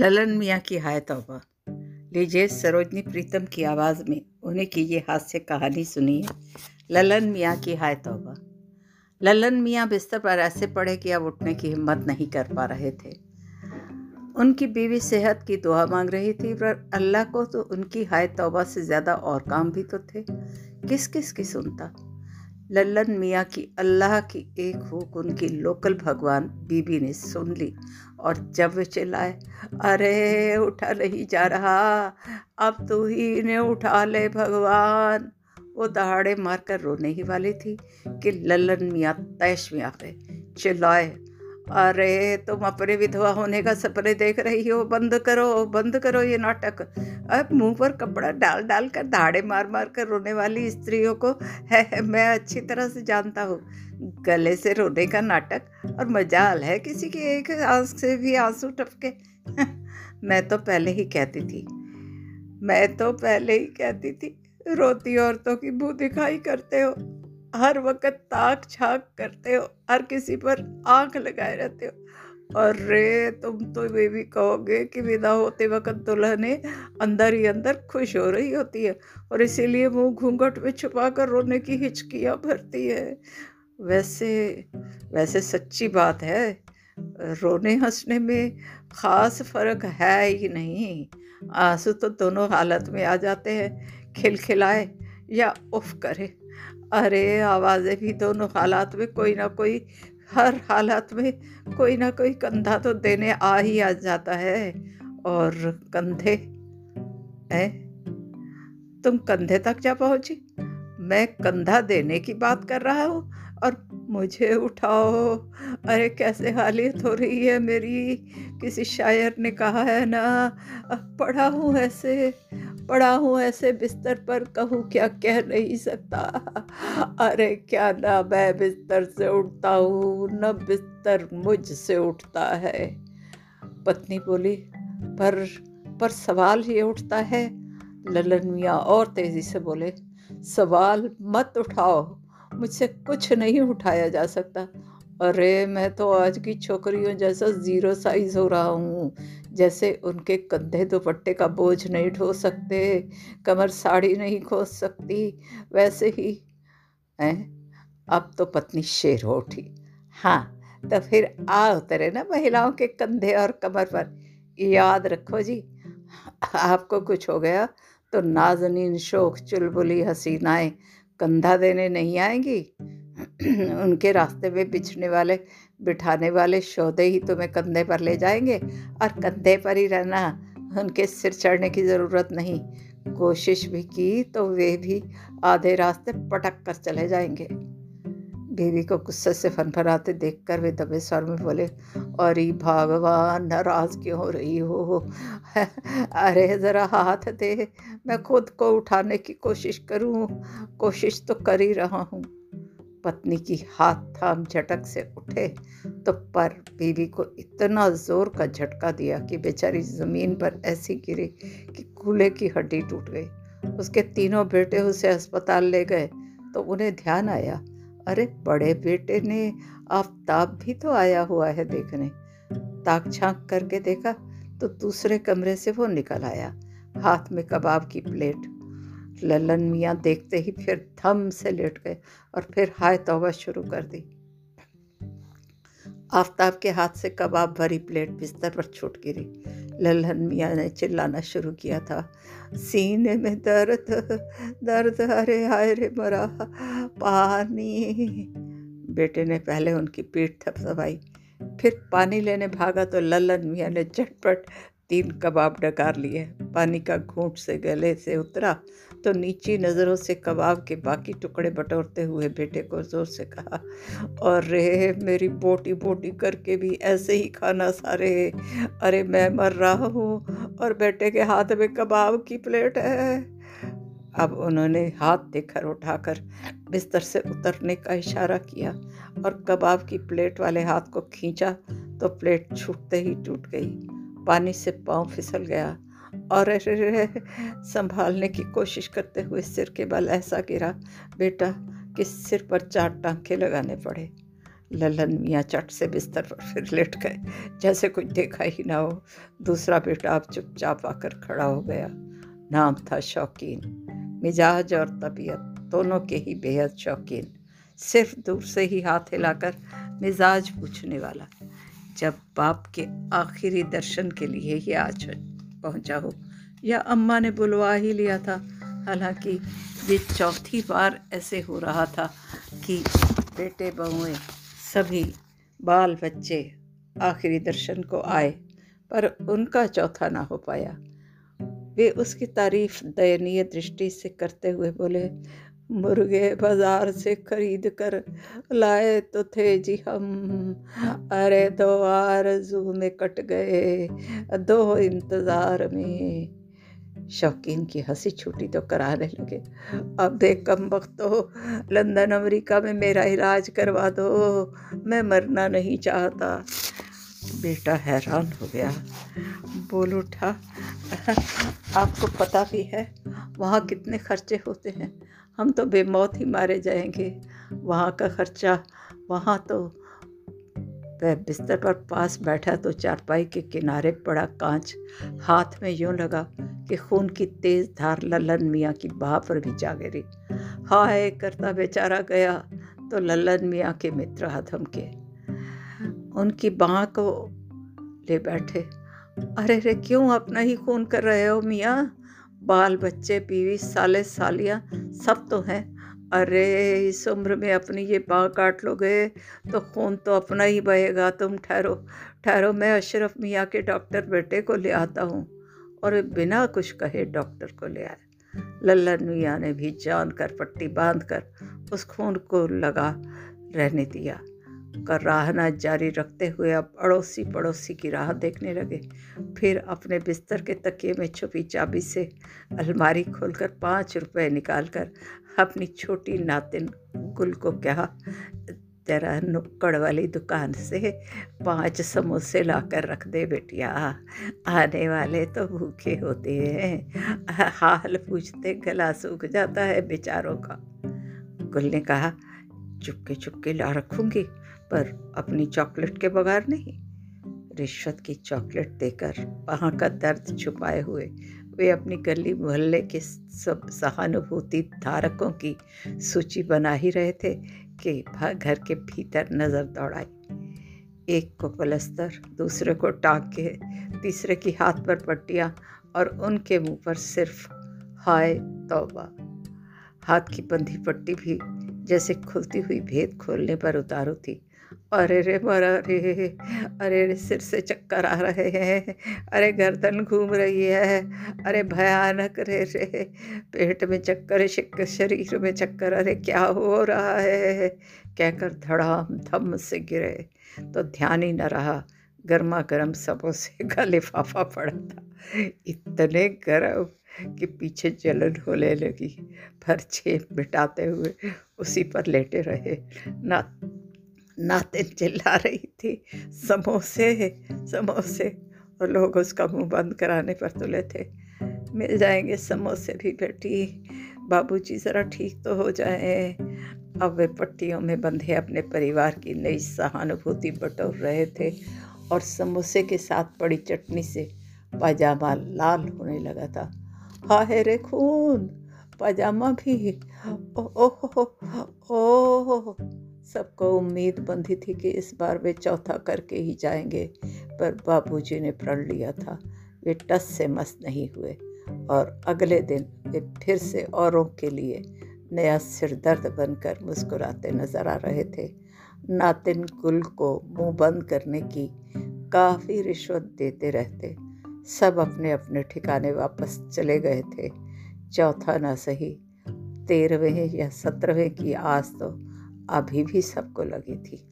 ललन मियाँ की हाय तौबा लीजिए सरोजनी प्रीतम की आवाज़ में उन्हें की ये हास्य कहानी सुनिए। ललन मियाँ की हाय तौबा ललन मियाँ बिस्तर पर ऐसे पड़े कि अब उठने की हिम्मत नहीं कर पा रहे थे। उनकी बीवी सेहत की दुआ मांग रही थी, पर अल्लाह को तो उनकी हाय तौबा से ज़्यादा और काम भी तो थे। किस किस की सुनता? लल्लन मियाँ की अल्लाह की एक हुक उनकी लोकल भगवान बीबी ने सुन ली और जब वे चिल्लाए, अरे, उठा नहीं जा रहा, अब तू ही इन्हें उठा ले भगवान। वो दहाड़े मारकर रोने ही वाली थी कि लल्लन मियाँ तैश में आ गए, चिल्लाए अरे तुम अपने विधवा होने का सपने देख रही हो बंद करो बंद करो ये नाटक। अब मुँह पर कपड़ा डाल डाल कर धाड़े मार मार कर रोने वाली स्त्रियों को है, मैं अच्छी तरह से जानता हूँ। गले से रोने का नाटक? और मजाल है किसी के एक आँख से भी आँसू टपके। मैं तो पहले ही कहती थी। मैं तो पहले ही कहती थी रोती औरतों की मुँह दिखाई करते हो। हर वक्त ताक छाक करते हो, हर किसी पर आँख लगाए रहते हो। और रे तुम तो ये भी कहोगे कि विदा होते वक्त दुल्हने अंदर ही अंदर खुश हो रही होती है और इसीलिए मुँह घूंघट में छुपा कर रोने की हिचकियाँ भरती है। वैसे वैसे सच्ची बात है, रोने हंसने में ख़ास फ़र्क है ही नहीं। आँसू तो दोनों हालत में आ जाते हैं, खिलखिलाए या उफ करे। अरे आवाज़ें भी दोनों हालात में कोई ना कोई हर हालात में कोई ना कोई कंधा तो देने आ ही आ जाता है। और कंधे हैं? तुम कंधे तक जा पहुँची? मैं कंधा देने की बात कर रहा हूँ और मुझे उठाओ। अरे, कैसे हालियत हो रही है मेरी? किसी शायर ने कहा है ना? पढ़ा हूँ ऐसे पड़ा हूँ ऐसे बिस्तर पर, कहूँ क्या कह नहीं सकता। अरे, क्या ना मैं बिस्तर से उठता हूँ, न बिस्तर मुझसे उठता है। पत्नी बोली, पर पर सवाल ये उठता है। ललन मियाँ और तेज़ी से बोले, सवाल मत उठाओ। मुझसे कुछ नहीं उठाया जा सकता। अरे, मैं तो आज की छोकरियों जैसा ज़ीरो साइज़ हो रहा हूँ। जैसे उनके कंधे दुपट्टे का बोझ नहीं ढो सकते, कमर साड़ी नहीं खोस सकती, वैसे ही। हैं? अब तो पत्नी शेर हो उठी। हाँ तो फिर आ उतरे ना महिलाओं के कंधे और कमर पर। याद रखो जी, आपको कुछ हो गया तो नाजनीन शोक, चुलबुली हसीनाएँ कंधा देने नहीं आएँगी? उनके रास्ते में बिछने वाले, बिठाने वाले शौदे ही तुम्हें कंधे पर ले जाएँगे और कंधे पर ही रहना। उनके सिर चढ़ने की ज़रूरत नहीं। कोशिश भी की तो वे भी आधे रास्ते पटक कर चले जाएँगे। बीवी को गुस्से से फनफनाते देखकर वे दबे स्वर में बोले, अरे भगवान, नाराज़ क्यों हो रही हो? अरे ज़रा हाथ दे, मैं खुद को उठाने की कोशिश करूँ, कोशिश तो कर ही रहा हूँ। पत्नी की हाथ थाम झटक से उठे तो पर बीवी को इतना ज़ोर का झटका दिया कि बेचारी ज़मीन पर ऐसी गिरी कि कूल्हे की हड्डी टूट गई। उसके तीनों बेटे उसे अस्पताल ले गए तो उन्हें ध्यान आया अरे बड़े बेटे ने आफ्ताब भी तो आया हुआ है देखने। ताक छाक करके देखा तो दूसरे कमरे से वो निकल आया, हाथ में कबाब की प्लेट। ललन मियाँ देखते ही फिर थम से लेट गए और फिर हाय तौबा शुरू कर दी। आफ्ताब के हाथ से कबाब भरी प्लेट बिस्तर पर छूट गिरी। लल्लन मियाँ ने चिल्लाना शुरू किया था। सीने में दर्द दर्द, अरे हाय रे मरा, पानी। बेटे ने पहले उनकी पीठ थपथपाई, फिर पानी लेने भागा तो लल्लन मियाँ ने झटपट तीन कबाब डकार लिए। पानी का घूंट से गले से उतरा तो नीची नज़रों से कबाब के बाकी टुकड़े बटोरते हुए बेटे को ज़ोर से कहा, और रे, मेरी बोटी बोटी करके भी ऐसे ही खाना सारे। अरे, मैं मर रहा हूँ और बेटे के हाथ में कबाब की प्लेट है। अब उन्होंने हाथ देकर उठाकर बिस्तर से उतरने का इशारा किया और कबाब की प्लेट वाले हाथ को खींचा तो प्लेट छूटते ही टूट गई। पानी से पाँव फिसल गया और संभालने की कोशिश करते हुए सिर के बल ऐसा गिरा, बेटा कि सिर पर चार टांके लगाने पड़े? ललन मियाँ चट से बिस्तर पर फिर लेट गए। जैसे कुछ देखा ही ना हो, दूसरा बेटा अब चुपचाप आकर खड़ा हो गया। नाम था शौकीन। मिजाज और तबीयत दोनों के ही बेहद शौकीन। सिर्फ़ दूर से ही हाथ हिलाकर मिजाज पूछने वाला, जब बाप के आखिरी दर्शन के लिए ही आज पहुँचा हो। या अम्मा ने बुलवा ही लिया था। हालाँकि ये चौथी बार ऐसे हो रहा था कि बेटे बहुएँ सभी बाल बच्चे आखिरी दर्शन को आए, पर उनका चौथा ना हो पाया। वे उसकी तारीफ़, दयनीय दृष्टि से करते हुए बोले मुर्गे बाज़ार से खरीद कर लाए तो थे जी हम। अरे दो आरज़ू में कट गए, दो इंतज़ार में। शौकीन की हँसी छूटी तो कराने लगे। अब देख कम वक्त तो लंदन अमेरिका में मेरा इलाज करवा दो, मैं मरना नहीं चाहता। बेटा हैरान हो गया। बोल उठा। आपको पता भी है, वहाँ कितने खर्चे होते हैं। हम तो बेमौत ही मारे जाएँगे। वहाँ का खर्चा, वहाँ तो वह बिस्तर पर पास बैठा तो चारपाई के किनारे पड़ा कांच हाथ में यूँ लगा कि खून की तेज धार लल्लन मियाँ की बाह पर भी जा गिरी। हाय, करता बेचारा गया तो लल्लन मियाँ के मित्र हथम के उनकी बाह को ले बैठे। अरे रे, क्यों अपना ही खून कर रहे हो मियाँ? बाल बच्चे बीवी, साले, सालियाँ, सब तो हैं। अरे, इस उम्र में अपनी ये बाँ काट लोगे तो खून तो अपना ही बहेगा। तुम ठहरो ठहरो, मैं अशरफ मियाँ के डॉक्टर बेटे को ले आता हूँ और बिना कुछ कहे डॉक्टर को ले आए लल्लन मियाँ ने भी जान कर, पट्टी बाँध कर, उस खून को लगा रहने दिया। कर राहना जारी रखते हुए अब अड़ोसी पड़ोसी की राह देखने लगे। फिर अपने बिस्तर के तकिए में छुपी चाबी से अलमारी खोलकर पाँच रुपए निकालकर अपनी छोटी नातिन गुल को कहा, तेरा नुक्कड़ वाली दुकान से पाँच समोसे लाकर रख दे बेटिया। आने वाले तो भूखे होते हैं। हाल पूछते गला सूख जाता है बेचारों का। गुल ने कहा चुपके चुपके ला रखूँगी। पर अपनी चॉकलेट के बगैर नहीं, रिश्वत की चॉकलेट देकर वहाँ का दर्द छुपाए हुए, वे अपनी गली मोहल्ले के सब सहानुभूति धारकों की सूची बना ही रहे थे कि घर के भीतर नज़र दौड़ाई एक को पलस्तर, दूसरे को टाँग के तीसरे की हाथ पर पट्टियाँ और उनके मुँह पर सिर्फ़, हाय तौबा। हाथ की बंधी पट्टी भी जैसे खुलती हुई भेद खोलने पर उतारू थी। अरे रे मरा रे, अरे रे, सिर से चक्कर आ रहे हैं। अरे गर्दन घूम रही है, अरे भयानक रे रे। पेट में चक्कर शरीर में चक्कर, अरे क्या हो रहा है? कहकर धड़ाम धम से गिरे। तो ध्यान ही न रहा गर्मा गर्म समोसे का लिफाफा पड़ा था। इतने गर्म कि पीछे जलन होने लगी। पर छेप मिटाते हुए उसी पर लेटे रहे। ना नातिन चिल्ला रही थी। समोसे समोसे। और लोग उसका मुँह बंद कराने पर तुले थे। मिल जाएँगे समोसे भी बेटी। बाबूजी ज़रा ठीक तो हो जाए। अब वे पट्टियों में बंधे अपने परिवार की नई सहानुभूति बटोर रहे थे और समोसे के साथ पड़ी चटनी से पाजामा लाल होने लगा था। हाय रे खून पाजामा भी। ओह ओह ओह सबको उम्मीद बंधी थी कि इस बार वे चौथा करके ही जाएँगे, पर बाबूजी ने प्रण लिया था। वे टस से मस्त नहीं हुए और अगले दिन वे फिर से औरों के लिए नया सिरदर्द बनकर मुस्कुराते नज़र आ रहे थे। नातिन गुल को मुँह बंद करने की काफ़ी रिश्वत देते रहते। सब अपने अपने ठिकाने वापस चले गए थे। चौथा ना सही, तेरहवें या सत्रहवें की आस तो अभी भी सबको लगी थी।